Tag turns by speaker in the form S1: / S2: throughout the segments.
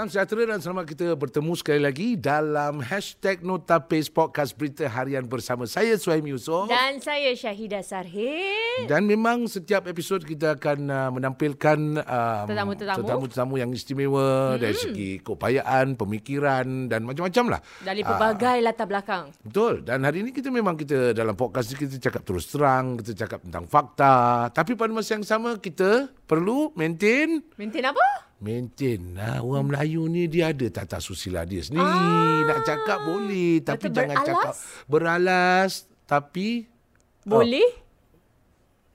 S1: Salam sejahtera dan selamat kita bertemu sekali lagi dalam hashtag Notapis Podcast Berita Harian bersama saya Suhaimi Yusof.
S2: Dan saya Syahidah Sarhid.
S1: Dan memang setiap episod kita akan uh, menampilkan um,
S2: Tetamu-tetamu.
S1: tetamu-tetamu yang istimewa hmm. dari segi keupayaan, pemikiran dan macam-macam lah.
S2: Dari pelbagai uh, latar belakang.
S1: Betul. Dan hari ini kita memang kita dalam podcast kita cakap terus terang, kita cakap tentang fakta. Tapi pada masa yang sama kita perlu maintain
S2: Maintain apa?
S1: Maintain lah. Orang Melayu ni dia ada tata susila dia sendiri. Ah, nak cakap boleh. Tapi jangan
S2: beralas?
S1: cakap beralas. Tapi...
S2: Boleh?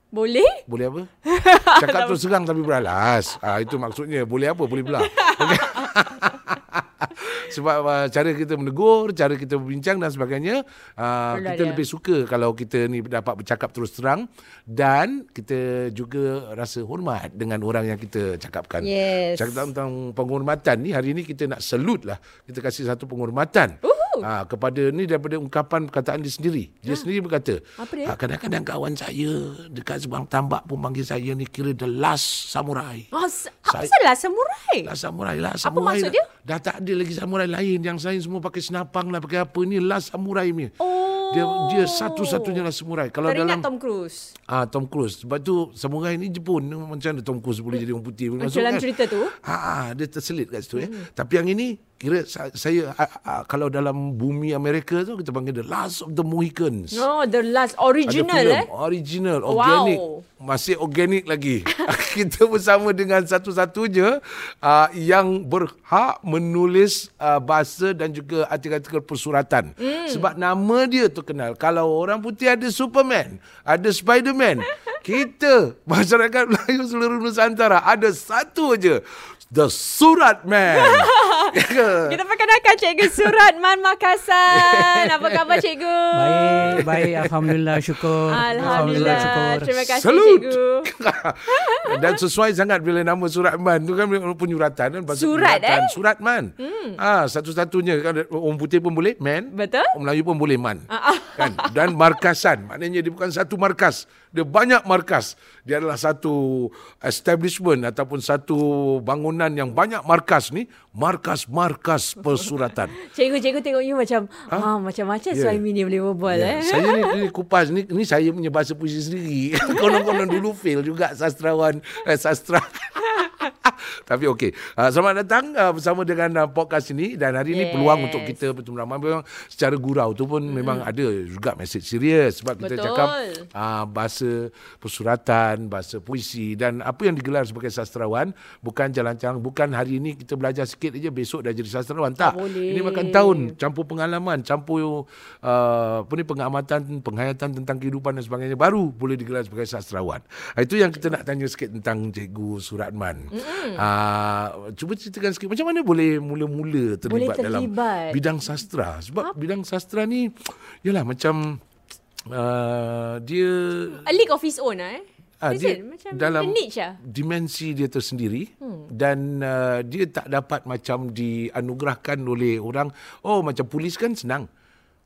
S2: Boleh?
S1: Boleh apa? Cakap terus terang tapi beralas. Ah, itu maksudnya. Boleh apa? Boleh belah. Okay. Sebab uh, cara kita menegur, cara kita berbincang dan sebagainya, uh, kita
S2: dia.
S1: lebih suka kalau kita ni dapat bercakap terus terang dan kita juga rasa hormat dengan orang yang kita cakapkan.
S2: Yes.
S1: Cakap tentang penghormatan ni, hari ni kita nak salute lah. Kita kasih satu penghormatan. Ha, kepada ni daripada ungkapan perkataan dia sendiri. Dia sendiri berkata,
S2: Apa dia?
S1: "Ah, kadang-kadang kawan saya dekat seberang tambak pun panggil saya ni kira the last samurai.
S2: Oh, apa
S1: Saya-
S2: salah samurai?
S1: Last samurai lah. Samurai
S2: maksud
S1: dah,
S2: dia?
S1: Dah tak ada lagi samurai lain. Yang lain semua pakai senapang lah, pakai apa. Ni last samurai ni.
S2: Oh.
S1: Dia dia satu-satunya lah samurai. Kalau
S2: Teringat
S1: dalam
S2: Tom Cruise.
S1: Ah Tom Cruise. Sebab tu samurai ni Jepun. Macam mana Tom Cruise boleh jadi orang putih?
S2: Macam dalam cerita tu?
S1: Ha, ah, dia terselit kat situ. Eh. Tapi yang ini, kira sa- saya, kalau dalam bumi Amerika tu, kita panggil the last of the Mohicans.
S2: Oh, the last
S1: Ada
S2: original
S1: filem,
S2: eh.
S1: Original,
S2: Wow.
S1: organik. Masih organik lagi. kita bersama dengan satu-satunya uh, yang berhak menulis uh, bahasa dan juga artikel-artikel persuratan. Mm. Sebab nama dia tu kenal. Kalau orang putih ada Superman, ada Spiderman. kita, masyarakat Melayu seluruh Nusantara, ada satu aja. The Surat Man.
S2: Kita perkenalkan Cikgu Suratman Makassar. Apa khabar Cikgu?
S3: Baik, baik. Alhamdulillah, syukur.
S2: Alhamdulillah.
S3: syukur.
S2: Terima kasih
S1: Salute.
S2: Cikgu.
S1: Dan sesuai sangat bila nama Surat Man tu kan penyuratan kan bahasa
S2: Surat,
S1: penyuratan.
S2: eh?
S1: Surat Man. Hmm. Ah satu-satunya kan orang putih pun boleh man.
S2: Betul?
S1: Orang Melayu pun boleh man.
S2: Ah,
S1: kan dan markasan. Maknanya dia bukan satu markas. Dia banyak markas. Dia adalah satu establishment ataupun satu bangunan yang banyak markas ni, markas-markas persuratan.
S2: Cikgu-cikgu tengok you macam ah, macam-macam
S1: Ya.
S2: Suhaimi ni boleh berbual
S1: Ya,
S2: eh.
S1: Saya ni, ni kupas ni ni saya punya bahasa puisi sendiri. Konon-konon dulu fail juga sastrawan eh, sastra. Tapi okey. Uh, selamat datang uh, bersama dengan uh, podcast ini dan hari ini
S2: Yes.
S1: peluang untuk kita bertemu ramai memang secara gurau tu pun hmm. memang ada juga mesej serius sebab kita cakap uh, bahasa persuratan, bahasa puisi dan apa yang digelar sebagai sastrawan bukan jalan-jalan bukan hari ini kita belajar sikit aja besok dah jadi sastrawan tak.
S2: boleh.
S1: Ini makan tahun campur pengalaman, campur uh, apa ni pengamatan, penghayatan tentang kehidupan dan sebagainya baru boleh digelar sebagai sastrawan. Itu yang kita nak tanya sikit tentang Cikgu Suratman. Uh, cuba ceritakan sikit macam mana boleh mula-mula terlibat, dalam
S2: terlibat.
S1: bidang sastra. Sebab bidang sastra ni yalah macam uh, dia
S2: A league of his own eh.
S1: Ah,
S2: Is
S1: dia?
S2: Macam
S1: dalam
S2: niche ah.
S1: dimensi dia tersendiri hmm. dan uh, dia tak dapat macam dianugerahkan oleh orang oh macam polis kan senang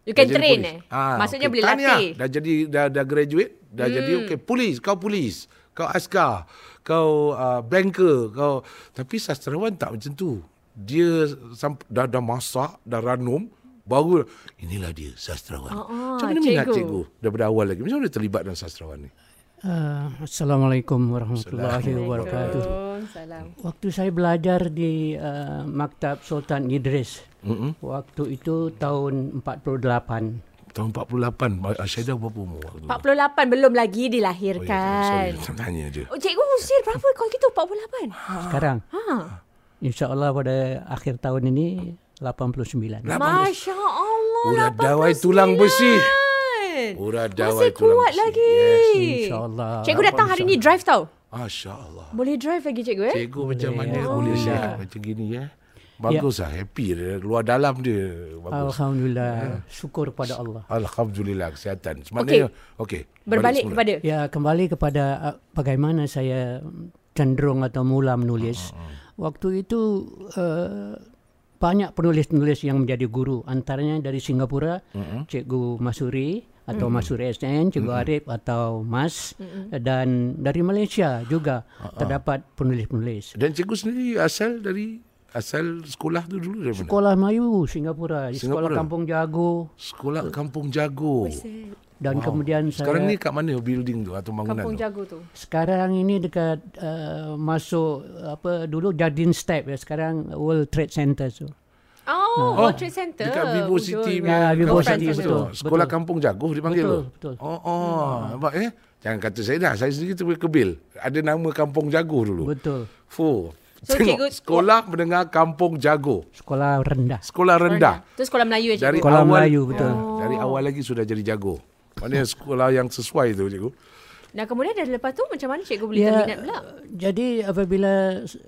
S2: You can
S1: Dah
S2: train eh.
S1: Ah,
S2: Maksudnya
S1: okey.
S2: boleh latih.
S1: Dah jadi dah dah graduate, dah hmm. jadi okey polis, kau polis, kau askar, kau uh, banker, kau tapi sastrawan tak macam tu. Dia samp- dah dah masak, dah ranum baru inilah dia sastrawan.
S2: Oh, oh,
S1: macam mana minat
S2: cikgu.
S1: cikgu daripada awal lagi? Macam mana terlibat dalam sastrawan ni?
S3: Uh, Assalamualaikum warahmatullahi wabarakatuh.
S2: Salam.
S3: Waktu saya belajar di uh, Maktab Sultan Idris,
S1: Mm-mm.
S3: waktu itu tahun 48.
S1: Tahun 48 Syahidah berapa umur waktu tu?
S2: 48 belum lagi
S1: Oh, ya,
S2: dilahirkan.
S1: sorry, tanya je.
S2: Oh, cikgu usia berapa kalau gitu 48?
S3: Sekarang,
S2: Ha.
S3: insyaAllah pada akhir tahun ini 89.
S2: Masya Allah.
S1: Urat dawai
S2: 89.
S1: tulang besi. Urat dawai
S2: Masih
S1: tulang
S2: kuat
S1: besi.
S2: lagi.
S1: Yes.
S3: InsyaAllah.
S2: Cikgu datang hari ni drive tau.
S1: Masya Allah.
S2: Boleh drive lagi cikgu eh?
S1: Cikgu macam mana
S3: Alhamdulillah.
S1: boleh sihat macam gini ya? Bagus lah, happy dia. Luar dalam dia. Bagus.
S3: Alhamdulillah. Syukur kepada Allah.
S1: Alhamdulillah kesihatan. Sebenarnya, okey.
S2: Berbalik
S1: semula.
S2: kepada
S3: Ya, kembali kepada uh, bagaimana saya cenderung atau mula menulis. Waktu itu uh, banyak penulis-penulis yang menjadi guru. Antaranya dari Singapura, Cikgu Masuri atau Masuri SN, Cikgu Arif atau Mas. Dan dari Malaysia juga terdapat penulis-penulis.
S1: Dan cikgu sendiri asal dari asal sekolah tu dulu dari mana?
S3: Sekolah Melayu Singapura, di
S1: Singapura.
S3: Sekolah Kampung Jago
S1: Sekolah Kampung Jago.
S3: dan kemudian
S1: Sekarang
S3: saya
S1: ni kat mana building tu atau bangunan
S2: Kampung
S1: tu?
S2: Jago tu.
S3: sekarang ini dekat uh, masuk apa dulu Jardine Step ya sekarang World Trade Center tu.
S2: Oh, World Trade Center.
S1: Dekat Vivo City
S3: Ya, Vivo City,
S1: tu.
S3: betul,
S1: Sekolah
S3: betul.
S1: Kampung Jago dipanggil
S3: Betul,
S1: tu.
S3: betul.
S1: Oh, oh. Nampak eh? Jangan kata saya dah. Saya sendiri tu kebil. Ada nama Kampung Jago dulu.
S3: Betul.
S1: Fuh.
S2: So,
S1: Tengok,
S2: cikgu-
S1: sekolah mendengar Kampung Jago.
S3: Sekolah rendah.
S1: Sekolah rendah.
S2: Tu sekolah Melayu je.
S1: Dari
S3: Sekolah
S1: awal,
S3: Melayu, betul.
S1: Ya, dari awal lagi sudah jadi jago. Maknanya sekolah yang sesuai tu cikgu.
S2: Dan kemudian dari lepas tu macam mana cikgu boleh
S3: Ya,
S2: minat pula?
S3: jadi apabila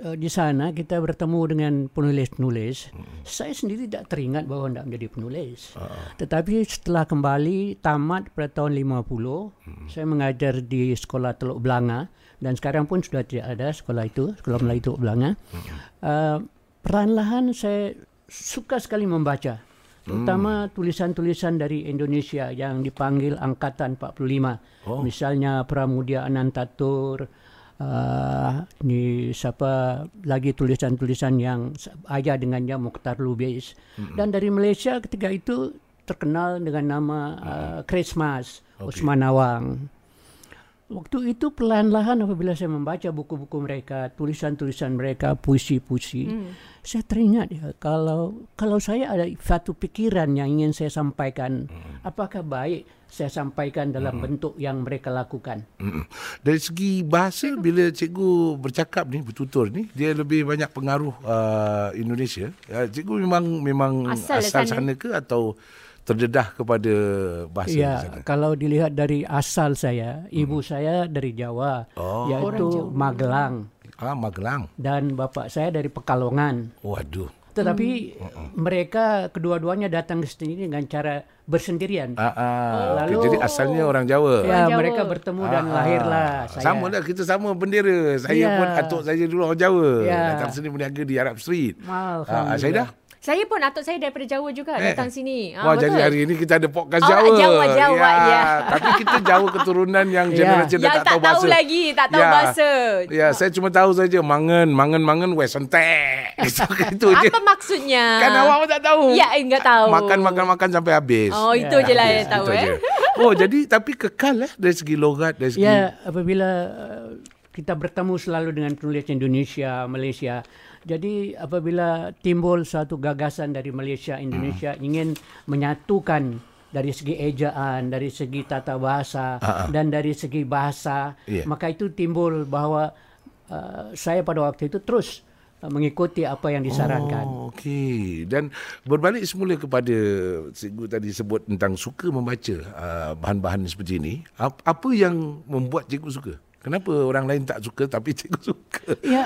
S3: uh, di sana kita bertemu dengan penulis-penulis, saya sendiri tidak teringat bahawa tidak menjadi penulis. Tetapi setelah kembali tamat pada tahun 50, saya mengajar di sekolah Teluk Belanga dan sekarang pun sudah tidak ada sekolah itu, sekolah Melayu Teluk Belanga. Uh, perlahan saya suka sekali membaca. Terutama tulisan-tulisan dari Indonesia yang dipanggil Angkatan 45.
S1: Oh.
S3: Misalnya Pramudia Anantatur, uh, ni siapa lagi tulisan-tulisan yang ayah dengannya Mukhtar Lubis. Dan dari Malaysia ketika itu terkenal dengan nama uh, Christmas, Usman Awang. Waktu itu perlahan-lahan apabila saya membaca buku-buku mereka, tulisan-tulisan mereka, puisi-puisi, saya teringat ya kalau kalau saya ada satu pikiran yang ingin saya sampaikan, apakah baik saya sampaikan dalam bentuk yang mereka lakukan?
S1: Mm-mm. Dari segi bahasa bila cikgu bercakap ni bertutur ni dia lebih banyak pengaruh uh, Indonesia. Uh, cikgu memang memang
S2: Asal
S1: asal,
S2: sana.
S1: sana ke atau terdedah kepada bahasa di
S3: Ya,
S1: sana?
S3: kalau dilihat dari asal saya, ibu saya dari Jawa,
S1: Oh.
S3: yaitu Magelang
S1: Ah Magelang.
S3: dan bapak saya dari Pekalongan.
S1: Waduh.
S3: Tetapi mereka kedua-duanya datang ke sini dengan cara bersendirian.
S1: Ah, ah.
S3: Lalu-
S1: okay, jadi asalnya orang Jawa.
S3: ya,
S2: Jawa.
S3: mereka bertemu dan
S1: Ah,
S3: lahirlah saya.
S1: Sama lah kita sama bendera. Saya
S3: Ya.
S1: pun atuk saya dulu orang Jawa.
S3: Ya.
S1: Datang sini berniaga di Arab Street. Ah,
S3: Alhamdulillah.
S1: saya dah.
S2: Saya pun atuk saya daripada Jawa juga
S1: Eh.
S2: datang sini. Ah,
S1: Wah,
S2: betul.
S1: jadi hari ini kita ada podcast
S2: Oh,
S1: Jawa.
S2: Jawa, Jawa, ya.
S1: Tapi kita Jawa keturunan yang
S3: Ya.
S1: generasi dah
S2: Yang
S1: tak, tahu bahasa.
S2: lagi, tak tahu
S1: Ya.
S2: bahasa.
S1: Ya, saya cuma tahu saja mangan, mangan, mangan, wes entek. Itu, itu je.
S2: Apa maksudnya?
S1: Kan awak pun tak tahu.
S2: Ya, eh, enggak tahu.
S1: Makan, makan, makan sampai habis.
S2: Oh, itu je lah yang tahu eh.
S1: je. Oh, jadi tapi kekal eh dari segi logat, dari segi
S3: Ya, apabila uh, kita bertemu selalu dengan penulis Indonesia, Malaysia. Jadi apabila timbul satu gagasan dari Malaysia, Indonesia
S1: Hmm.
S3: ingin menyatukan dari segi ejaan, dari segi tata bahasa
S1: Ah, ah.
S3: dan dari segi bahasa,
S1: Ya.
S3: maka itu timbul bahawa uh, saya pada waktu itu terus uh, mengikuti apa yang disarankan.
S1: Oh, okey. Dan berbalik semula kepada cikgu tadi sebut tentang suka membaca uh, bahan-bahan seperti ini. Ap- apa yang membuat cikgu suka? Kenapa orang lain tak suka tapi cikgu suka?
S3: Ya,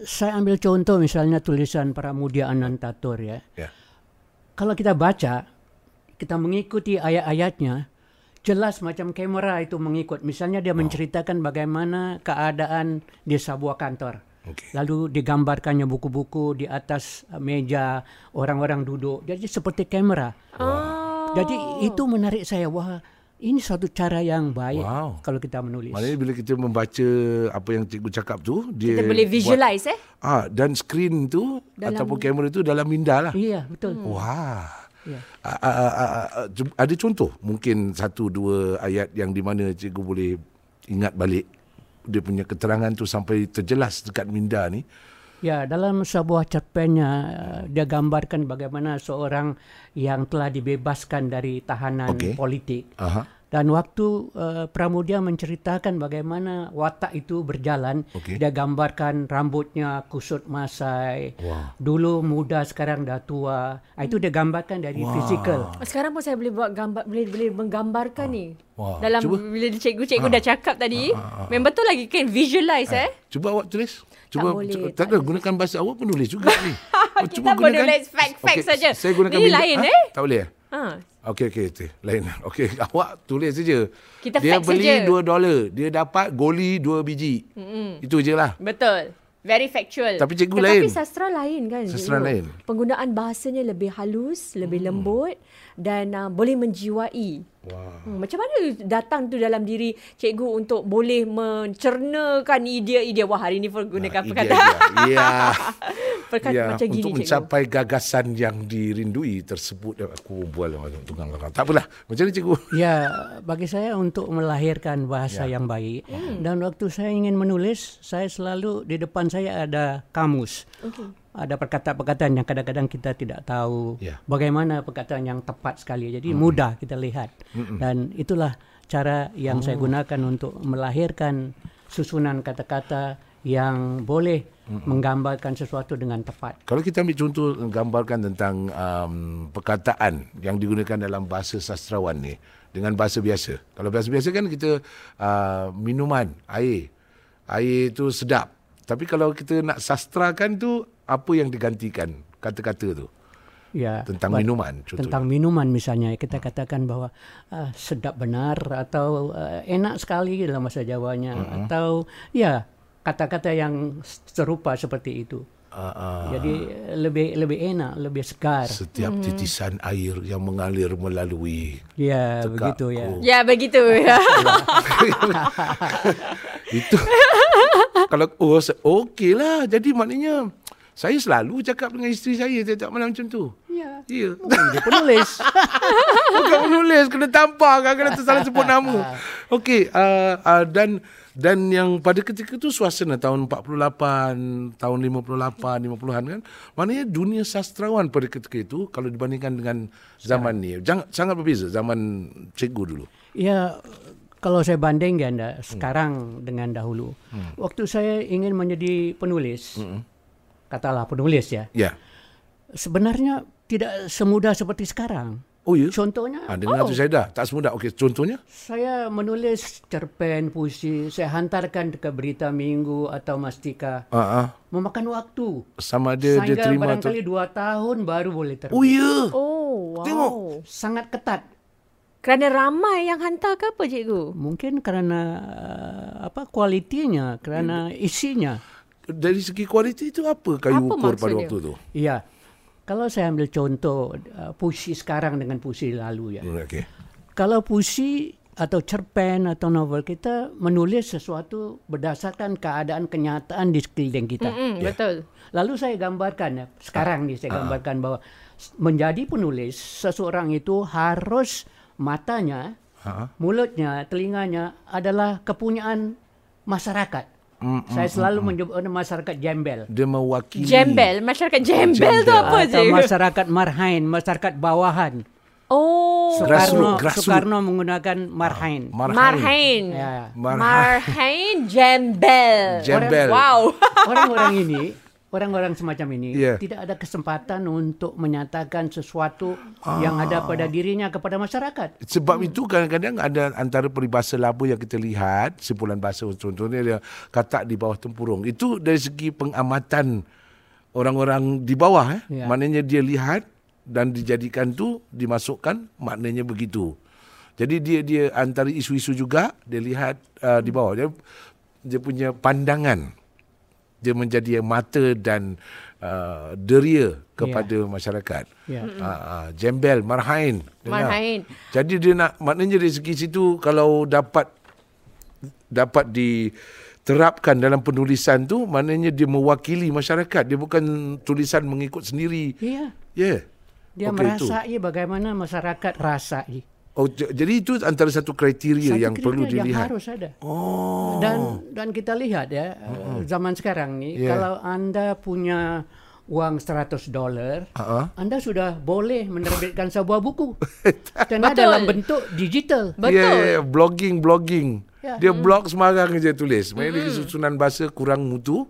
S3: saya ambil contoh misalnya tulisan Pramudia Anantatur ya.
S1: Ya.
S3: Kalau kita baca, kita mengikuti ayat-ayatnya, jelas macam kamera itu mengikut. Misalnya dia menceritakan bagaimana keadaan di sebuah kantor.
S1: Okey.
S3: Lalu digambarkannya buku-buku di atas meja, orang-orang duduk. Jadi seperti kamera.
S2: Oh.
S3: Jadi itu menarik saya. Wah, ini suatu cara yang baik
S1: Wow.
S3: kalau kita menulis.
S1: Maknanya bila kita membaca apa yang cikgu cakap tu, dia
S2: Kita boleh
S1: buat-
S2: visualize eh.
S1: Ah, dan skrin tu
S2: Dalam-
S1: ataupun kamera tu dalam minda lah.
S3: Iya, betul.
S1: Wah.
S3: Ya.
S1: Ah, ah, ah, ah, ah, ada contoh mungkin satu dua ayat yang di mana cikgu boleh ingat balik dia punya keterangan tu sampai terjelas dekat minda ni.
S3: Ya, dalam sebuah cerpennya dia gambarkan bagaimana seorang yang telah dibebaskan dari tahanan
S1: Okey.
S3: politik.
S1: Aha.
S3: Dan waktu uh, Pramudia menceritakan bagaimana watak itu berjalan,
S1: Okey.
S3: dia gambarkan rambutnya kusut masai.
S1: Wow.
S3: Dulu muda, sekarang dah tua. Ah, Itu dia gambarkan dari
S1: Wow.
S3: fizikal.
S2: Sekarang pun saya boleh buat gambar boleh boleh menggambarkan ni.
S1: Wah,
S2: Dalam
S1: cuba.
S2: bila cikgu-cikgu dah cakap tadi, memang betul lagi kan visualize eh.
S1: Cuba awak tulis. Cuba
S2: boleh,
S1: cu-
S2: tak
S1: tak ada gunakan bahasa awak pun nulis juga ni. Oh,
S2: Kita nulis fact-fact
S1: Okey,
S2: saja.
S1: Saya gunakan
S2: Ini lain,
S1: Ha?
S2: eh?
S1: Tak boleh eh?
S2: Ha.
S1: Okey okey tu. Lain. Okey awak tulis saja.
S2: Kita
S1: dia beli
S2: saja.
S1: 2 dolar, dia dapat goli 2 biji. Mm-hmm. Itu je lah.
S2: Betul. Very factual.
S1: Tapi cikgu
S2: Tetapi
S1: lain.
S2: sastra lain kan.
S1: Sastra
S2: cikgu.
S1: lain.
S2: Penggunaan bahasanya lebih halus, lebih lembut dan uh, boleh menjiwai
S1: Wah.
S2: Hmm, macam mana datang tu dalam diri cikgu untuk boleh mencernakan idea-idea wah hari ni gunakan
S1: Ah,
S2: perkataan.
S1: Ya.
S2: perkataan
S1: ya,
S2: macam gini
S1: untuk
S2: cikgu.
S1: mencapai gagasan yang dirindui tersebut aku bual dengan tunggang langkah. Tak apalah. Macam ni cikgu.
S3: Ya, bagi saya untuk melahirkan bahasa
S1: Ya.
S3: yang baik. Dan waktu saya ingin menulis, saya selalu di depan saya ada kamus. Ada perkataan-perkataan yang kadang-kadang kita tidak tahu
S1: Ya.
S3: bagaimana perkataan yang tepat sekali. Jadi mudah kita lihat. Dan itulah cara yang saya gunakan untuk melahirkan susunan kata-kata yang boleh menggambarkan sesuatu dengan tepat.
S1: Kalau kita ambil contoh gambarkan tentang um, perkataan yang digunakan dalam bahasa sastrawan ni dengan bahasa biasa. Kalau bahasa biasa kan kita uh, minuman, air. Air itu sedap. Tapi kalau kita nak sastrakan tu apa yang digantikan kata-kata tu
S3: Ya,
S1: tentang minuman contohnya.
S3: tentang minuman misalnya kita katakan bahwa ah, sedap benar atau ah, enak sekali dalam bahasa Jawanya atau ya kata-kata yang serupa seperti itu.
S1: Uh, uh,
S3: Jadi lebih lebih enak, lebih segar.
S1: setiap titisan air yang mengalir melalui
S3: Ya, begitu ya.
S2: Ya begitu ya.
S1: Itu kalau oh okey lah. Jadi maknanya saya selalu cakap dengan isteri saya tiap-tiap malam macam tu.
S3: Ya.
S1: Ya.
S3: Dia penulis.
S1: Bukan menulis kena tampar kan kena tersalah sebut nama. Okey uh, uh, dan dan yang pada ketika tu suasana tahun 48, tahun 58, 50-an kan. Maknanya dunia sastrawan pada ketika itu kalau dibandingkan dengan zaman ni jangan sangat berbeza zaman cikgu dulu.
S3: Ya, kalau saya bandingkan dah, sekarang dengan dahulu. Waktu saya ingin menjadi penulis, katalah penulis ya,
S1: Ya.
S3: sebenarnya tidak semudah seperti sekarang.
S1: Oh ya.
S3: Contohnya,
S1: Ha, dengar tu saya dah. Tak semudah. Okey, contohnya?
S3: saya menulis cerpen, puisi, saya hantarkan ke Berita Minggu atau Mastika.
S1: Ha ah.
S3: Memakan waktu.
S1: Sama ada dia
S3: Sehingga
S1: terima tu.
S3: barangkali dua tahun baru boleh terbit.
S1: Oh ya.
S2: Oh, wow.
S1: Tengok.
S3: Sangat ketat.
S2: Kerana ramai yang hantar ke apa cikgu?
S3: Mungkin kerana uh, apa kualitinya, kerana isinya.
S1: Dari segi kualiti itu apa kayu
S2: Apa
S1: ukur pada waktu tu?
S3: Iya. Kalau saya ambil contoh uh, puisi sekarang dengan puisi lalu ya.
S1: Hmm, Okey.
S3: Kalau puisi atau cerpen atau novel kita menulis sesuatu berdasarkan keadaan kenyataan di sekeliling kita.
S2: Hmm,
S1: Ya.
S2: betul.
S3: Lalu saya gambarkan ya, sekarang nih saya gambarkan bahwa s- menjadi penulis seseorang itu harus matanya,
S1: Ha.
S3: mulutnya, telinganya adalah kepunyaan masyarakat. saya selalu menyebut masyarakat jembel.
S1: Dia mewakili
S2: Jembel, masyarakat jembel, tu
S1: Jembel.
S2: apa
S3: Atau
S2: cikgu?
S3: masyarakat marhain, masyarakat bawahan.
S2: Oh,
S3: Soekarno,
S1: grassroot.
S3: Soekarno menggunakan marhain.
S1: Marhain.
S2: Marhain.
S3: Ya.
S2: Marhain jembel.
S1: Jembel.
S2: Wow.
S3: Orang-orang ini, orang-orang semacam ini
S1: Ya.
S3: tidak ada kesempatan untuk menyatakan sesuatu yang ada pada dirinya kepada masyarakat.
S1: Sebab itu kadang-kadang ada antara peribahasa laba yang kita lihat, simpulan bahasa contohnya dia katak di bawah tempurung. Itu dari segi pengamatan orang-orang di bawah. Eh.
S3: Ya.
S1: Maknanya dia lihat dan dijadikan tu dimasukkan maknanya begitu. Jadi dia dia antara isu-isu juga dia lihat uh, di bawah dia dia punya pandangan dia menjadi mata dan uh, deria kepada masyarakat.
S3: Ya.
S1: Uh, uh, jembel, marhain. dengar.
S2: Marhain.
S1: Jadi dia nak maknanya dari segi situ kalau dapat dapat diterapkan dalam penulisan tu maknanya dia mewakili masyarakat. Dia bukan tulisan mengikut sendiri. Ya. Yeah.
S3: dia
S1: Okey, itu.
S3: merasai bagaimana masyarakat rasai.
S1: Oh, j- jadi itu antara satu kriteria
S3: Satu
S1: yang
S3: kriteria
S1: perlu
S3: yang
S1: dilihat.
S3: harus ada.
S1: Oh.
S3: Dan dan kita lihat ya uh, zaman sekarang ni
S1: Ya.
S3: kalau anda punya uang 100 dolar,
S1: Ha-ha.
S3: anda sudah boleh menerbitkan sebuah buku. Dan
S2: Betul.
S3: dalam bentuk digital.
S2: Betul.
S1: Ya, yeah, yeah, blogging, blogging.
S3: Ya.
S1: Dia blog sembarang je tulis. Maknanya mm susunan bahasa kurang mutu.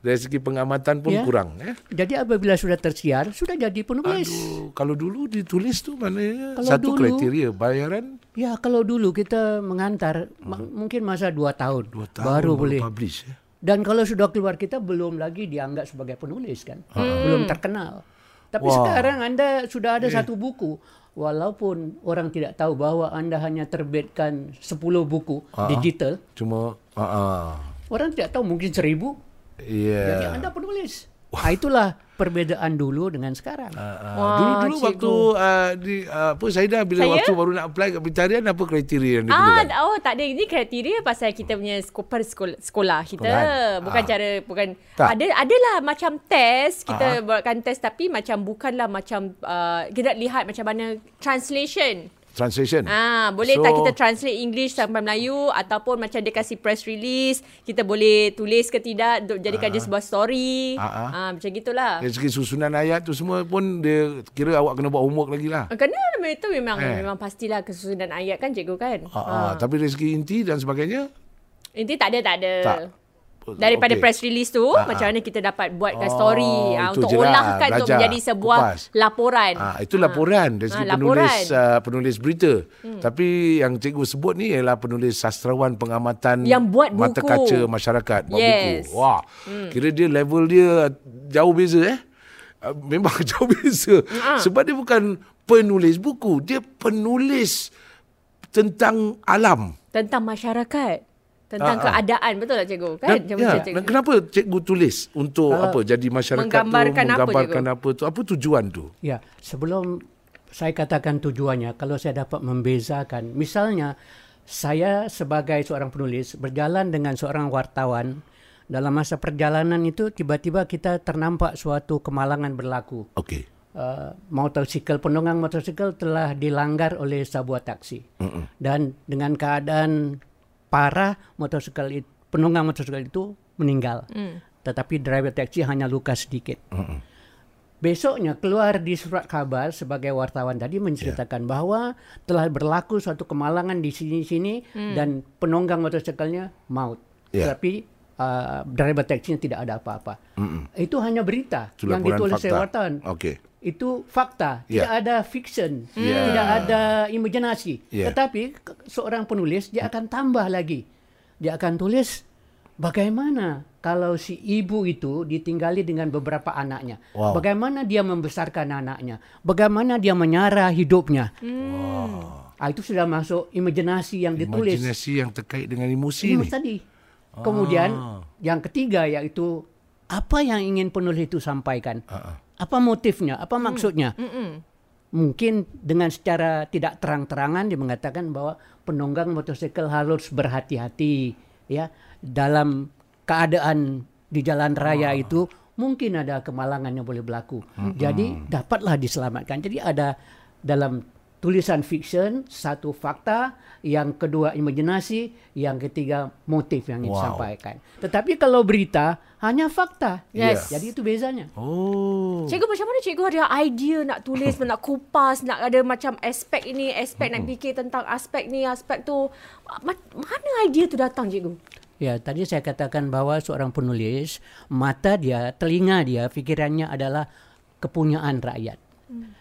S1: Dari segi pengamatan pun
S3: Ya.
S1: kurang. Eh.
S3: Jadi apabila sudah tersiar, sudah jadi penulis.
S1: Aduh, kalau dulu ditulis tu maknanya
S3: Kalau
S1: satu
S3: dulu-
S1: kriteria bayaran
S3: Ya kalau dulu kita mengantar ma- mungkin masa dua tahun,
S1: dua tahun
S3: baru boleh.
S1: publish. Eh.
S3: Dan kalau sudah keluar kita belum lagi dianggap sebagai penulis kan, belum terkenal. Tapi
S1: Wah.
S3: sekarang anda sudah ada satu buku, walaupun orang tidak tahu bahwa anda hanya terbitkan 10 buku digital,
S1: Cuma uh, uh,
S3: orang tidak tahu mungkin seribu.
S1: Yeah.
S3: Jadi anda penulis. Ah, itulah perbezaan dulu dengan sekarang.
S1: Uh,
S2: Wah,
S1: dulu dulu
S2: cikgu.
S1: waktu uh, di uh, apa saya dah bila
S2: Saya?
S1: waktu baru nak apply kat pencarian apa kriteria yang
S2: Ah,
S1: diperlukan?
S2: oh tak ada ini kriteria pasal kita punya sekolah, sekolah kita.
S1: Sekolah.
S2: Bukan
S1: Ah.
S2: cara bukan
S1: Tak.
S2: ada adalah macam test kita
S1: Ah.
S2: buatkan test tapi macam bukanlah macam uh, kita nak lihat macam mana translation.
S1: Translation.
S2: Ah, boleh
S1: So-
S2: tak kita translate English sampai Melayu ataupun macam dia kasih press release, kita boleh tulis ke tidak untuk jadikan dia sebuah story.
S1: Ah, ah.
S2: Ah, macam gitulah.
S1: Dari segi susunan ayat tu semua pun dia kira awak kena buat homework lagi lah.
S2: Kena itu memang
S1: Eh.
S2: memang pastilah kesusunan ayat kan cikgu kan.
S1: Ah, ah. Tapi dari segi inti dan sebagainya
S2: Inti tak ada tak ada.
S1: tak.
S2: Daripada
S1: Okey.
S2: press release tu
S1: Ah, ah.
S2: macam mana kita dapat buatkan
S1: Oh,
S2: story ah,
S1: itu
S2: untuk
S1: je lah,
S2: olahkan untuk
S1: belajar,
S2: menjadi sebuah
S1: kupas.
S2: laporan.
S1: Ah, itu laporan dari
S2: Ah,
S1: segi
S2: laporan.
S1: penulis uh, penulis berita. Hmm. Tapi yang cikgu sebut ni ialah penulis sastrawan pengamatan
S2: Yang buat
S1: mata
S2: buku.
S1: kaca masyarakat, buat
S2: Yes.
S1: buku. Wah, hmm. kira dia level dia jauh beza eh. Uh, memang jauh beza.
S2: Ah.
S1: Sebab dia bukan penulis buku, dia penulis tentang alam.
S2: Tentang masyarakat. Tentang
S1: Ah, ah.
S2: keadaan. Betul tak cikgu? Kan?
S1: Dan,
S2: Macam
S1: ya,
S2: cikgu.
S1: dan kenapa cikgu tulis untuk
S3: Ah.
S1: apa jadi masyarakat
S2: Menggambarkan
S1: tu
S2: apa,
S1: menggambarkan
S2: cikgu?
S1: apa tu? Apa tujuan tu?
S3: Ya, sebelum saya katakan tujuannya, kalau saya dapat membezakan, misalnya saya sebagai seorang penulis berjalan dengan seorang wartawan, dalam masa perjalanan itu tiba-tiba kita ternampak suatu kemalangan berlaku.
S1: Okey.
S3: Uh, motorsikal penunggang motorsikal telah dilanggar oleh sebuah taksi
S1: Mm-mm.
S3: dan dengan keadaan parah motorsikal itu, penunggang motorsikal itu meninggal
S2: Hmm.
S3: tetapi driver taksi hanya luka sedikit
S1: Mm-mm.
S3: Besoknya keluar di surat kabar sebagai wartawan tadi menceritakan bahwa telah berlaku suatu kemalangan di sini-sini dan penunggang motorsikalnya maut.
S1: Ya.
S3: Tapi uh, driver taksinya tidak ada apa-apa.
S1: Mm-mm.
S3: Itu hanya berita
S1: Itu
S3: yang ditulis oleh wartawan.
S1: Okey.
S3: Itu fakta,
S1: Ya.
S3: tidak ada fiction,
S1: Ya.
S3: tidak ada imajinasi.
S1: Ya.
S3: Tetapi seorang penulis dia akan tambah lagi. Dia akan tulis bagaimana kalau si ibu itu ditinggali dengan beberapa anaknya.
S1: Wow.
S3: Bagaimana dia membesarkan anaknya. Bagaimana dia menyara hidupnya. Ah, itu sudah masuk imajinasi yang ditulis.
S1: Imajinasi yang terkait dengan emosi
S3: Ini
S1: ni.
S3: Tadi. Kemudian yang ketiga yaitu apa yang ingin penulis itu sampaikan.
S1: Ah, ah.
S3: Apa motifnya? Apa maksudnya?
S2: Mm-mm.
S3: Mungkin dengan secara tidak terang-terangan dia mengatakan bahwa penunggang motorsikal harus berhati-hati ya dalam keadaan di jalan raya itu mungkin ada kemalangan yang boleh berlaku. Jadi dapatlah diselamatkan. Jadi ada dalam tulisan fiction satu fakta, yang kedua imajinasi, yang ketiga motif yang
S1: Wow.
S3: disampaikan. Tetapi kalau berita hanya fakta.
S2: Yes.
S3: Jadi itu bezanya.
S1: Oh.
S2: Cikgu macam mana cikgu ada idea nak tulis, nak kupas, nak ada macam aspek ini, aspek nak fikir tentang aspek ni, aspek tu. Ma- mana idea tu datang cikgu?
S3: Ya, tadi saya katakan bahwa seorang penulis, mata dia, telinga dia, fikirannya adalah kepunyaan rakyat.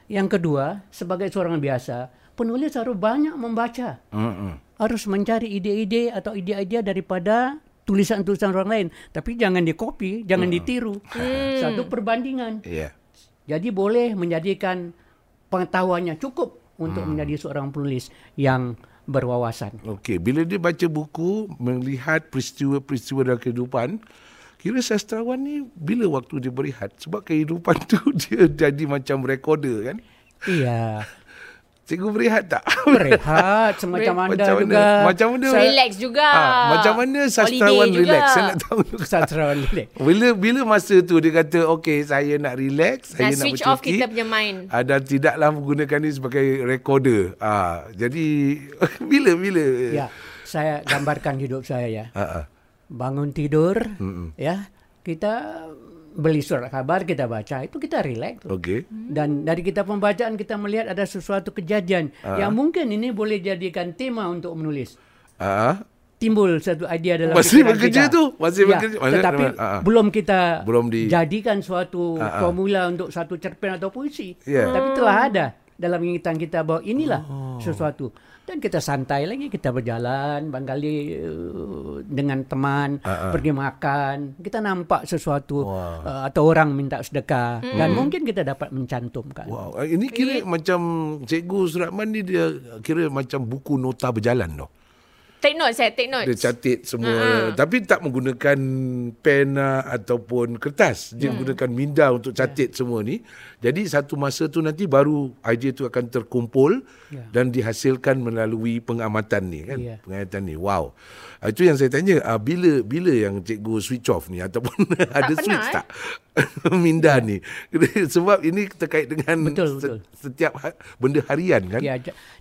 S3: Yang kedua, sebagai seorang biasa, penulis harus banyak membaca.
S1: Mm-mm.
S3: Harus mencari ide-ide atau ide-ide daripada tulisan-tulisan orang lain. Tapi jangan dikopi, jangan ditiru. Satu perbandingan.
S1: Ya.
S3: Jadi boleh menjadikan pengetahuannya cukup untuk menjadi seorang penulis yang berwawasan.
S1: Okey, bila dia baca buku, melihat peristiwa-peristiwa dalam kehidupan, kira sastrawan ni bila waktu dia berehat? Sebab kehidupan tu dia jadi macam recorder kan?
S3: Iya.
S1: Cikgu berehat tak?
S3: Berehat semacam anda
S1: Macam mana?
S3: juga.
S1: Macam mana?
S2: Relax juga.
S1: Ah, macam mana sastrawan
S2: Holiday juga.
S1: relax? Saya nak tahu.
S3: Sastrawan relax.
S1: Bila bila masa tu dia kata okey saya nak relax, saya
S2: Nak
S1: nak
S2: switch off kita punya mind.
S1: Ah, dan tidaklah menggunakan ni sebagai recorder. Ah, jadi bila bila?
S3: Ya, saya gambarkan hidup saya ya.
S1: Ah, ah.
S3: Bangun tidur, ya, kita beli surat kabar, kita baca, itu kita relax. tuh.
S1: Okey.
S3: Dan dari kita pembacaan kita melihat ada sesuatu kejadian yang mungkin ini boleh jadikan tema untuk menulis.
S1: Ah,
S3: Timbul satu idea dalam
S1: Masih bekerja
S3: kita.
S1: tu? Masih
S3: ya,
S1: bekerja? Maksudnya-
S3: Tetapi
S1: ah.
S3: belum kita
S1: Belum di-
S3: jadikan suatu
S1: ah.
S3: formula untuk satu cerpen atau puisi.
S1: Ya.
S3: Tapi telah ada dalam ingatan kita bahwa inilah
S1: Oh.
S3: sesuatu. Dan kita santai lagi, kita berjalan, barangkali uh, dengan teman,
S1: ah.
S3: pergi makan, kita nampak sesuatu
S1: Wah.
S3: uh, atau orang minta sedekah dan mungkin kita dapat mencantumkan.
S1: Wow, Ah, ini kira macam Cikgu Suratman ni dia kira macam buku nota berjalan tu.
S2: Take note saya, take note.
S1: Dia catit semua. Uh-huh. Tapi tak menggunakan pena ataupun kertas. Dia hmm. menggunakan minda untuk catit yeah. semua ni. Jadi satu masa tu nanti baru idea tu akan terkumpul yeah. dan dihasilkan melalui pengamatan ni kan. Yeah. Pengamatan ni. Wow. Uh, itu yang saya tanya, uh, bila bila yang cikgu switch off ni ataupun tak ada pernah, switch eh? tak? minda yeah. ni. Sebab ini terkait dengan
S3: betul, betul.
S1: setiap ha- benda harian kan.
S3: Ya,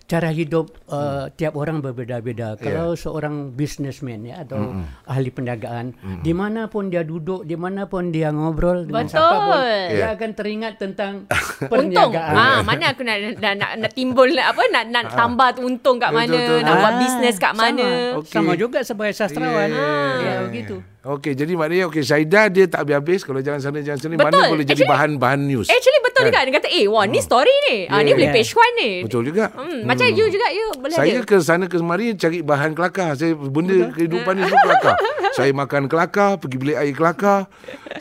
S3: cara hidup uh, hmm. tiap orang berbeza-beza. Kalau yeah. seorang businessman ya atau hmm. ahli perniagaan, hmm. di mana pun dia duduk, di mana pun dia ngobrol dengan
S2: betul.
S3: siapa pun,
S2: yeah.
S3: dia akan teringat tentang perniagaan.
S2: Untung. Ha, mana aku nak nak, nak, nak timbul apa nak nak ha. tambah untung kat mana, betul, betul. nak ha. buat bisnes kat
S3: sama.
S2: mana.
S3: Okay. Sama juga sebagai sastrawan. Yeah. Ya, begitu.
S1: Okey, jadi maknanya okey Syaida dia tak habis-habis kalau jangan sana jangan sini betul. mana boleh jadi bahan-bahan news.
S2: Actually betul kan? juga dia kata, "Eh, wah ni hmm. story ni. Yeah. Ah ni boleh page one ni."
S1: Betul juga.
S2: Hmm, hmm. macam you juga you boleh
S1: Saya ada. ke sana ke semari cari bahan kelakar. Saya benda betul. kehidupan ni semua kelakar. Saya makan kelakar, pergi beli air kelakar.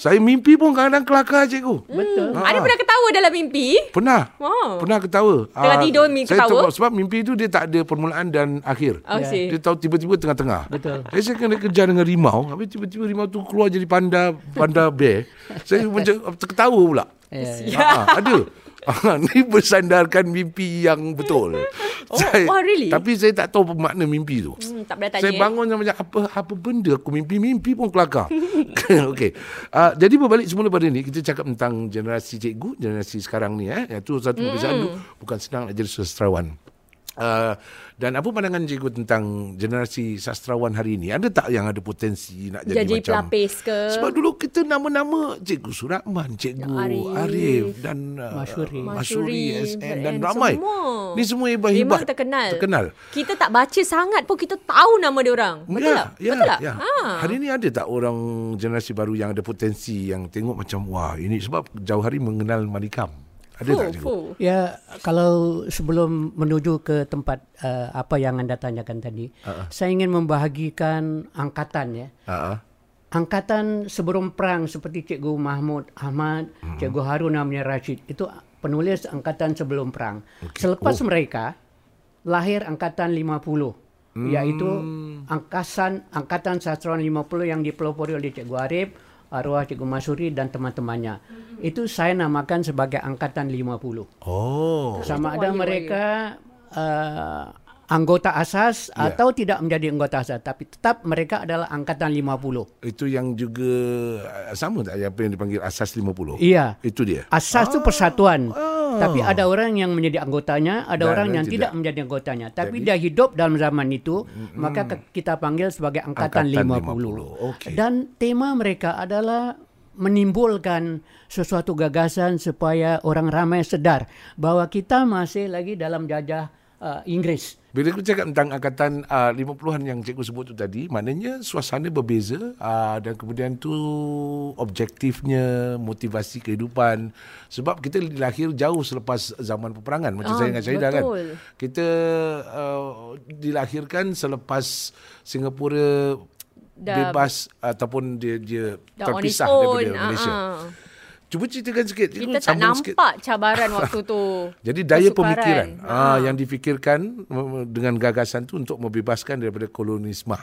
S1: Saya mimpi pun kadang-kadang kelakar cikgu.
S2: Betul. Ha. Ada pernah ketawa dalam mimpi?
S1: Pernah. Wow. Pernah ketawa.
S2: Tengah uh, tidur mimpi
S1: saya
S2: ketawa?
S1: Tahu, sebab mimpi itu dia tak ada permulaan dan akhir.
S2: Oh, yeah.
S1: Dia tahu tiba-tiba tengah-tengah.
S3: Betul.
S1: Jadi saya kena kejar dengan rimau. Habis tiba-tiba rimau tu keluar jadi panda panda bear. saya macam ketawa pula.
S3: Yeah,
S1: yeah. Ha, ada. ni bersandarkan mimpi yang betul.
S2: Oh, saya, wah, really?
S1: Tapi saya tak tahu makna mimpi tu.
S2: Hmm, tak boleh tanya.
S1: Saya bangun macam apa apa benda aku mimpi-mimpi pun kelakar. Okey. Uh, jadi berbalik semula pada ni kita cakap tentang generasi cikgu, generasi sekarang ni eh. Itu satu perbezaan hmm. bukan senang nak jadi sastrawan. Uh, dan apa pandangan cikgu tentang generasi sastrawan hari ini? Ada tak yang ada potensi nak jadi,
S2: jadi
S1: macam...
S2: pelapis ke?
S1: Sebab dulu kita nama-nama cikgu Suratman, cikgu Arif, Arif dan uh,
S3: Masyuri,
S1: Masyuri SN dan ramai.
S2: Semua.
S1: Ni semua hebat-hebat.
S2: Memang terkenal.
S1: Terkenal.
S2: Kita tak baca sangat pun kita tahu nama dia orang. Betul
S1: ya,
S2: tak?
S1: Ya,
S2: Betul tak?
S1: Ya. Ha. Hari ini ada tak orang generasi baru yang ada potensi yang tengok macam wah ini sebab jauh hari mengenal Manikam. Ada fuh, tak cikgu? Fuh.
S3: Ya, kalau sebelum menuju ke tempat uh, apa yang anda tanyakan tadi, uh-uh. saya ingin membahagikan angkatan ya. Uh-uh. Angkatan sebelum perang seperti Cikgu Mahmud Ahmad, uh-huh. Cikgu Harun Amir Rashid, itu penulis angkatan sebelum perang. Okay. Selepas oh. mereka, lahir angkatan 50. Hmm. Iaitu angkatan, angkatan sastrawan 50 yang dipelopori oleh Cikgu Arif, arwah Cikgu Masuri dan teman-temannya. Mm-hmm. Itu saya namakan sebagai angkatan 50.
S1: Oh.
S3: Sama ada mereka uh, anggota asas yeah. atau tidak menjadi anggota asas tapi tetap mereka adalah angkatan 50.
S1: Itu yang juga uh, sama tak apa yang dipanggil asas 50?
S3: Iya.
S1: Itu dia.
S3: Asas itu ah. persatuan. Ah. Tapi ada orang yang menjadi anggotanya, ada Dan orang yang tidak. tidak menjadi anggotanya. Tapi Jadi, dia hidup dalam zaman itu, mm, maka kita panggil sebagai angkatan, angkatan 50. 50. Okay. Dan tema mereka adalah menimbulkan sesuatu gagasan supaya orang ramai sedar bahwa kita masih lagi dalam jajah uh, Inggris.
S1: Bila aku cakap tentang angkatan uh, 50-an yang cikgu sebut tu tadi, maknanya suasana berbeza uh, dan kemudian tu objektifnya, motivasi kehidupan. Sebab kita dilahir jauh selepas zaman peperangan. Macam ah, saya dengan Syahidah kan. Kita uh, dilahirkan selepas Singapura Dah bebas ataupun dia, dia terpisah daripada Malaysia. Cuba ceritakan sikit.
S2: Kita tak nampak sikit. cabaran waktu tu.
S1: Jadi daya kesukaran. pemikiran ha. uh, yang difikirkan dengan gagasan tu untuk membebaskan daripada kolonisme.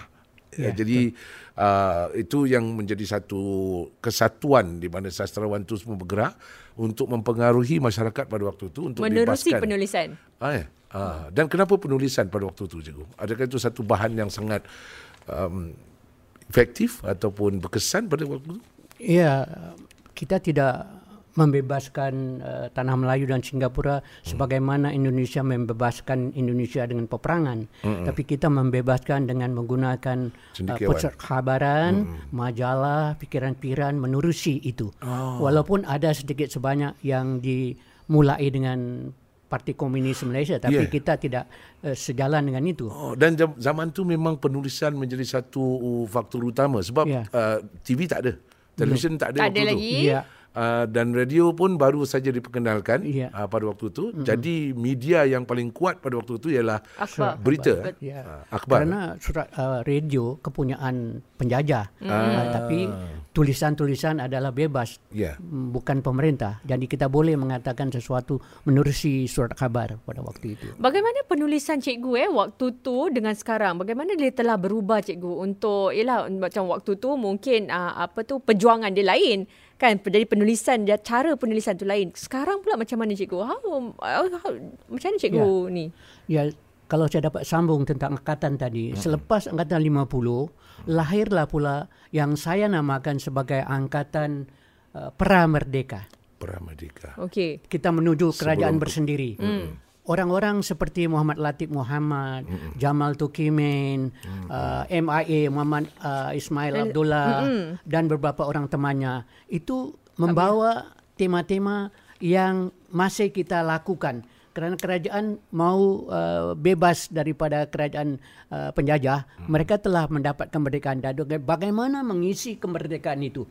S1: Ya, jadi uh, itu yang menjadi satu kesatuan di mana sastrawan itu semua bergerak untuk mempengaruhi masyarakat pada waktu itu untuk
S2: menerusi
S1: bebaskan.
S2: penulisan.
S1: Ah, ya. ah, dan kenapa penulisan pada waktu itu cikgu? Adakah itu satu bahan yang sangat um, efektif ataupun berkesan pada waktu itu?
S3: Ya, kita tidak membebaskan uh, tanah Melayu dan Singapura hmm. sebagaimana Indonesia membebaskan Indonesia dengan peperangan hmm. tapi kita membebaskan dengan menggunakan uh, perkabaran hmm. majalah pikiran-pikiran menerusi itu oh. walaupun ada sedikit sebanyak yang dimulai dengan Parti Komunis Malaysia tapi yeah. kita tidak uh, sejalan dengan itu.
S1: Oh, dan zaman tu memang penulisan menjadi satu faktor utama sebab yeah. uh, TV tak ada. Televisyen tak ada
S2: tak ada lagi.
S1: Ya. Uh, dan radio pun baru saja diperkenalkan ya. uh, pada waktu itu. Mm-hmm. Jadi media yang paling kuat pada waktu itu ialah
S2: akhbar.
S1: berita.
S3: Akhbar. Ya. Uh, akhbar. Karena surat uh, radio kepunyaan penjajah. Mm. Uh, tapi tulisan-tulisan adalah bebas
S1: Ya.
S3: mm, bukan pemerintah. Jadi kita boleh mengatakan sesuatu menerusi surat khabar pada waktu itu.
S2: Bagaimana penulisan cikgu eh waktu tu dengan sekarang? Bagaimana dia telah berubah cikgu untuk yalah macam waktu tu mungkin uh, apa tu perjuangan dia lain kan jadi penulisan dia cara penulisan tu lain. Sekarang pula macam mana cikgu? How, how, how macam mana cikgu ni?
S3: Ya, kalau saya dapat sambung tentang angkatan tadi, selepas angkatan 50, lahirlah pula yang saya namakan sebagai angkatan uh, pra-merdeka.
S1: Pramerdeka.
S2: Okey.
S3: Kita menuju kerajaan
S1: Sebelum-
S3: bersendiri. Orang-orang seperti Muhammad Latif Muhammad, Jamal Tukimin, uh, MIA Muhammad uh, Ismail Abdullah dan beberapa orang temannya. Itu membawa tema-tema yang masih kita lakukan kerana kerajaan mau uh, bebas daripada kerajaan uh, penjajah, mereka telah mendapat kemerdekaan dan bagaimana mengisi kemerdekaan itu.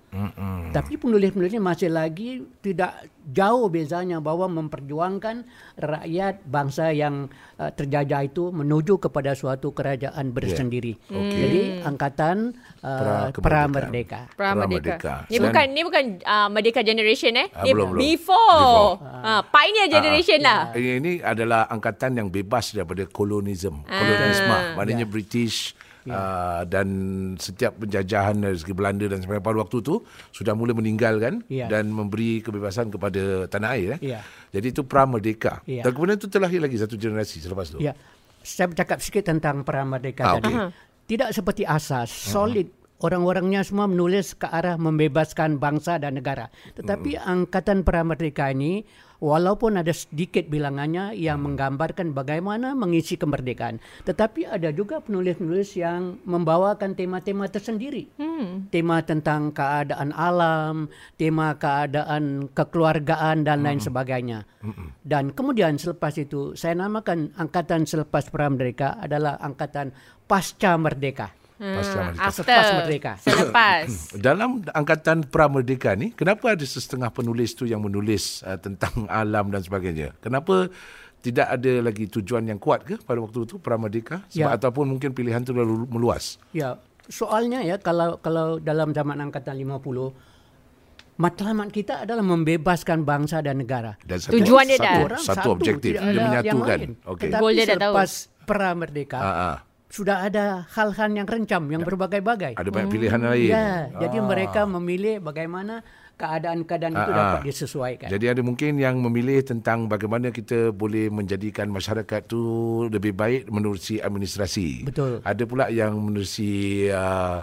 S3: Tapi penulis-penulisnya masih lagi tidak jauh bezanya bahwa memperjuangkan rakyat bangsa yang uh, terjajah itu menuju kepada suatu kerajaan bersendiri.
S1: Okey.
S3: Jadi angkatan uh,
S1: Pra-kemerdekaan.
S3: pra-merdeka.
S2: Pra-merdeka.
S1: Pra-merdeka.
S2: Ni
S1: Selain-
S2: bukan ni bukan uh, Merdeka Generation eh.
S1: Ah,
S2: Ni
S1: belum, belum.
S2: Before. Ah, Pioneer Generation lah.
S1: Ini, ini adalah angkatan yang bebas daripada kolonisme.
S2: Ah.
S1: Kolonisme. Maknanya British uh, dan setiap penjajahan dari segi Belanda dan sebagainya pada waktu tu sudah mula meninggalkan
S3: Ya.
S1: dan memberi kebebasan kepada tanah air. Eh.
S3: Ya.
S1: Jadi itu pra-merdeka.
S3: Ya.
S1: Dan kemudian itu terlahir lagi satu generasi selepas tu.
S3: Ya. Saya bercakap sikit tentang pra-merdeka
S1: Ah,
S3: tadi.
S1: okey.
S3: Tidak seperti asas, solid. Orang-orangnya semua menulis ke arah membebaskan bangsa dan negara. Tetapi angkatan pra-merdeka ini walaupun ada sedikit bilangannya yang menggambarkan bagaimana mengisi kemerdekaan. Tetapi ada juga penulis-penulis yang membawakan tema-tema tersendiri.
S2: Hmm.
S3: Tema tentang keadaan alam, tema keadaan kekeluargaan dan lain sebagainya. Dan kemudian selepas itu saya namakan angkatan selepas pra-merdeka adalah angkatan pasca merdeka.
S1: Pasca
S2: Hmm,
S1: merdeka.
S2: after.
S3: Selepas merdeka.
S2: Selepas.
S1: Dalam angkatan pra-merdeka ni, kenapa ada setengah penulis tu yang menulis uh, tentang alam dan sebagainya? Kenapa tidak ada lagi tujuan yang kuat ke pada waktu itu pra-merdeka? Sebab
S3: Ya.
S1: ataupun mungkin pilihan tu terlalu meluas.
S3: Ya, soalnya ya kalau kalau dalam zaman angkatan 50 matlamat kita adalah membebaskan bangsa dan negara.
S1: Dan satu,
S2: Tujuan dia
S1: satu,
S2: dah.
S1: Satu, satu objektif, dia menyatukan. Okey.
S3: Tetapi
S2: Goal dia dah tahu.
S3: selepas pra-merdeka
S1: Ah, ah.
S3: Sudah ada hal-hal yang rencam, yang berbagai-bagai.
S1: Ada banyak pilihan lain.
S3: Ya, jadi mereka memilih bagaimana keadaan-keadaan itu
S1: Ah,
S3: dapat
S1: ah.
S3: disesuaikan.
S1: Jadi ada mungkin yang memilih tentang bagaimana kita boleh menjadikan masyarakat tu lebih baik menerusi administrasi.
S3: Betul.
S1: Ada pula yang menerusi uh,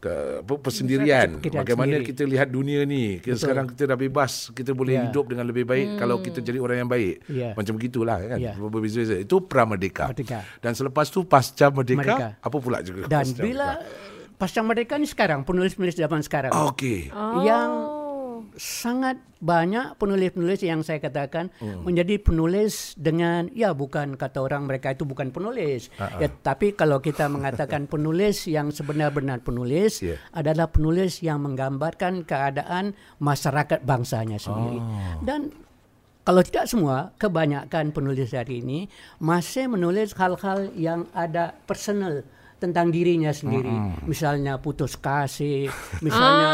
S1: ke, apa, persendirian.
S3: Kita
S1: Bagaimana
S3: sendiri.
S1: kita lihat dunia ni. Kita sekarang kita dah bebas, kita boleh
S3: Ya.
S1: hidup dengan lebih baik kalau kita jadi orang yang baik.
S3: Ya.
S1: Macam begitulah kan.
S3: Ya.
S1: Berbeza-beza. Itu pra-merdeka.
S3: Merdeka.
S1: Dan selepas tu pasca merdeka,
S3: Merdeka.
S1: apa pula juga?
S3: Dan
S1: pasca
S3: bila
S1: merdeka?
S3: pasca merdeka ni sekarang penulis-penulis zaman sekarang
S1: Ah, Okey.
S2: Oh.
S3: yang sangat banyak penulis-penulis yang saya katakan
S1: Hmm.
S3: menjadi penulis dengan ya bukan kata orang mereka itu bukan penulis
S1: Ah,
S3: ya tapi kalau kita mengatakan penulis yang sebenar-benar penulis
S1: Ya.
S3: adalah penulis yang menggambarkan keadaan masyarakat bangsanya sendiri
S1: Oh.
S3: dan kalau tidak semua, kebanyakan penulis hari ini masih menulis hal-hal yang ada personal tentang dirinya sendiri. Misalnya putus kasih, misalnya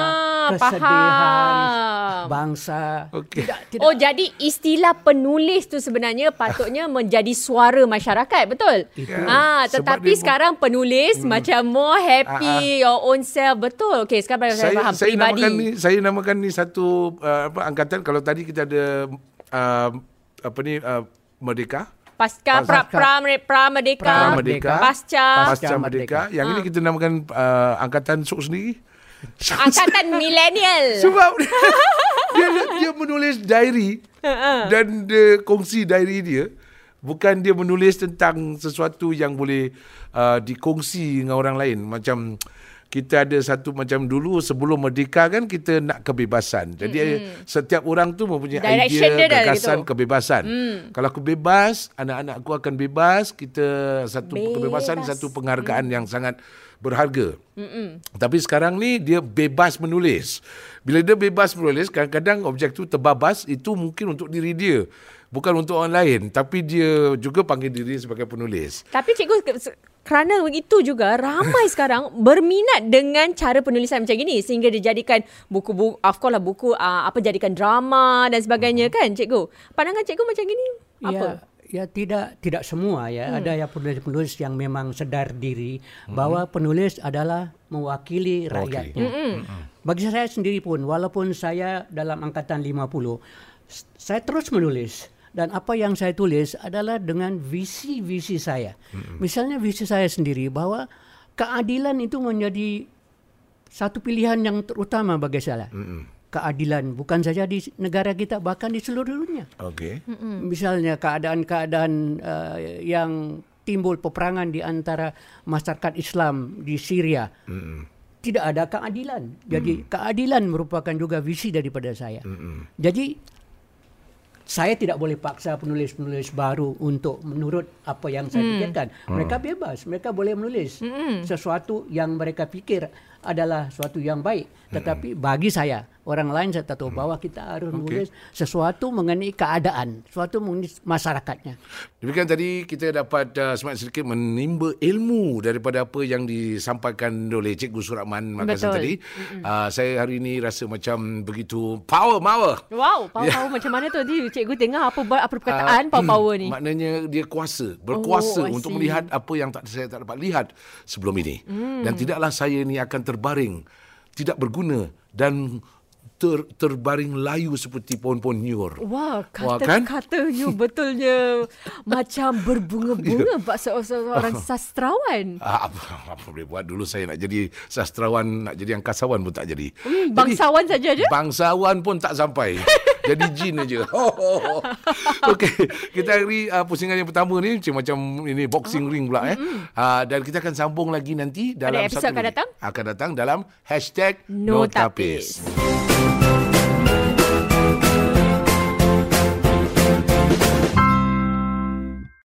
S2: Ah,
S3: kesedihan
S2: faham.
S3: bangsa.
S1: Okey.
S3: Tidak, tidak.
S2: Oh jadi istilah penulis tu sebenarnya patutnya menjadi suara masyarakat betul?
S3: Itu.
S2: Ah
S1: Sebab
S2: tetapi
S1: dia-
S2: sekarang penulis macam more happy your own self betul. Okey sekarang saya,
S1: saya
S2: faham
S1: saya
S2: peribadi.
S1: namakan ni saya namakan ni satu uh, apa angkatan kalau tadi kita ada uh, apa ni uh, merdeka
S2: Pasca pra, pra, pra merdeka,
S1: Pra-merdeka.
S2: pasca,
S1: pasca merdeka. Yang ini kita namakan uh, angkatan sok sendiri.
S2: Angkatan milenial.
S1: sebab dia dia menulis diary. Dan dia kongsi diary dia. Bukan dia menulis tentang sesuatu yang boleh uh, dikongsi dengan orang lain. Macam kita ada satu macam dulu sebelum merdeka kan kita nak kebebasan. Jadi mm-hmm. setiap orang tu mempunyai
S2: Direction
S1: idea
S2: dia
S1: gagasan
S2: gitu.
S1: kebebasan. Mm. Kalau aku bebas, anak-anakku akan bebas, kita satu
S2: Bebas.
S1: kebebasan satu penghargaan mm. yang sangat berharga. Mm-mm. Tapi sekarang ni dia bebas menulis. Bila dia bebas menulis, kadang-kadang objek tu terbabas itu mungkin untuk diri dia. Bukan untuk orang lain. Tapi dia juga panggil diri sebagai penulis.
S2: Tapi cikgu kerana itu juga ramai sekarang berminat dengan cara penulisan macam gini sehingga dijadikan buku-buku of course lah buku uh, apa jadikan drama dan sebagainya kan cikgu. Pandangan cikgu macam gini apa?
S3: Ya, ya tidak tidak semua ya. Hmm. Ada yang penulis-penulis yang memang sedar diri hmm. bahwa penulis adalah mewakili rakyatnya. Hmm. Bagi saya sendiri pun walaupun saya dalam angkatan 50 saya terus menulis dan apa yang saya tulis adalah dengan visi-visi saya. Mm-hmm. Misalnya visi saya sendiri bahwa keadilan itu menjadi satu pilihan yang terutama bagi saya. Mm-hmm. Keadilan bukan saja di negara kita bahkan di seluruh dunia.
S1: Okay. Mm-hmm.
S3: Misalnya keadaan-keadaan uh, yang timbul peperangan di antara masyarakat Islam di Syria. Mm-hmm. Tidak ada keadilan. Jadi mm. keadilan merupakan juga visi daripada saya. Mm-hmm. Jadi saya tidak boleh paksa penulis-penulis baru untuk menurut apa yang saya hmm. pikirkan. Mereka bebas, mereka boleh menulis hmm. sesuatu yang mereka pikir adalah sesuatu yang baik. Tetapi bagi saya orang lain saya tahu hmm. bahwa kita harus okay. menulis sesuatu mengenai keadaan, sesuatu mengenai masyarakatnya.
S1: Demikian tadi kita dapat uh, semakin sedikit menimba ilmu daripada apa yang disampaikan oleh Cikgu Surahman Makassar tadi. Uh, saya hari ini rasa macam begitu power power.
S2: Wow, power power macam mana tu? Di Cikgu tengah apa apa perkataan uh, power power ni?
S1: Maknanya dia kuasa, berkuasa oh, untuk melihat apa yang tak saya tak dapat lihat sebelum ini. Hmm. Dan tidaklah saya ni akan terbaring tidak berguna dan ter, terbaring layu seperti pohon-pohon nyur.
S2: Wah, kata-katanya kan? betulnya macam berbunga-bunga Pak ya. seorang sastrawan.
S1: Ah, apa, apa boleh buat dulu saya nak jadi sastrawan, nak jadi angkasawan pun tak jadi.
S2: Hmm, bangsawan jadi, saja je?
S1: Bangsawan pun tak sampai. jadi jin aja. Okey, kita hari uh, pusingan yang pertama ni macam ini boxing oh. ring pula eh. Mm-hmm. Uh, dan kita akan sambung lagi nanti dalam
S2: Ada episod akan datang.
S1: Akan datang dalam hashtag
S2: #notapis. No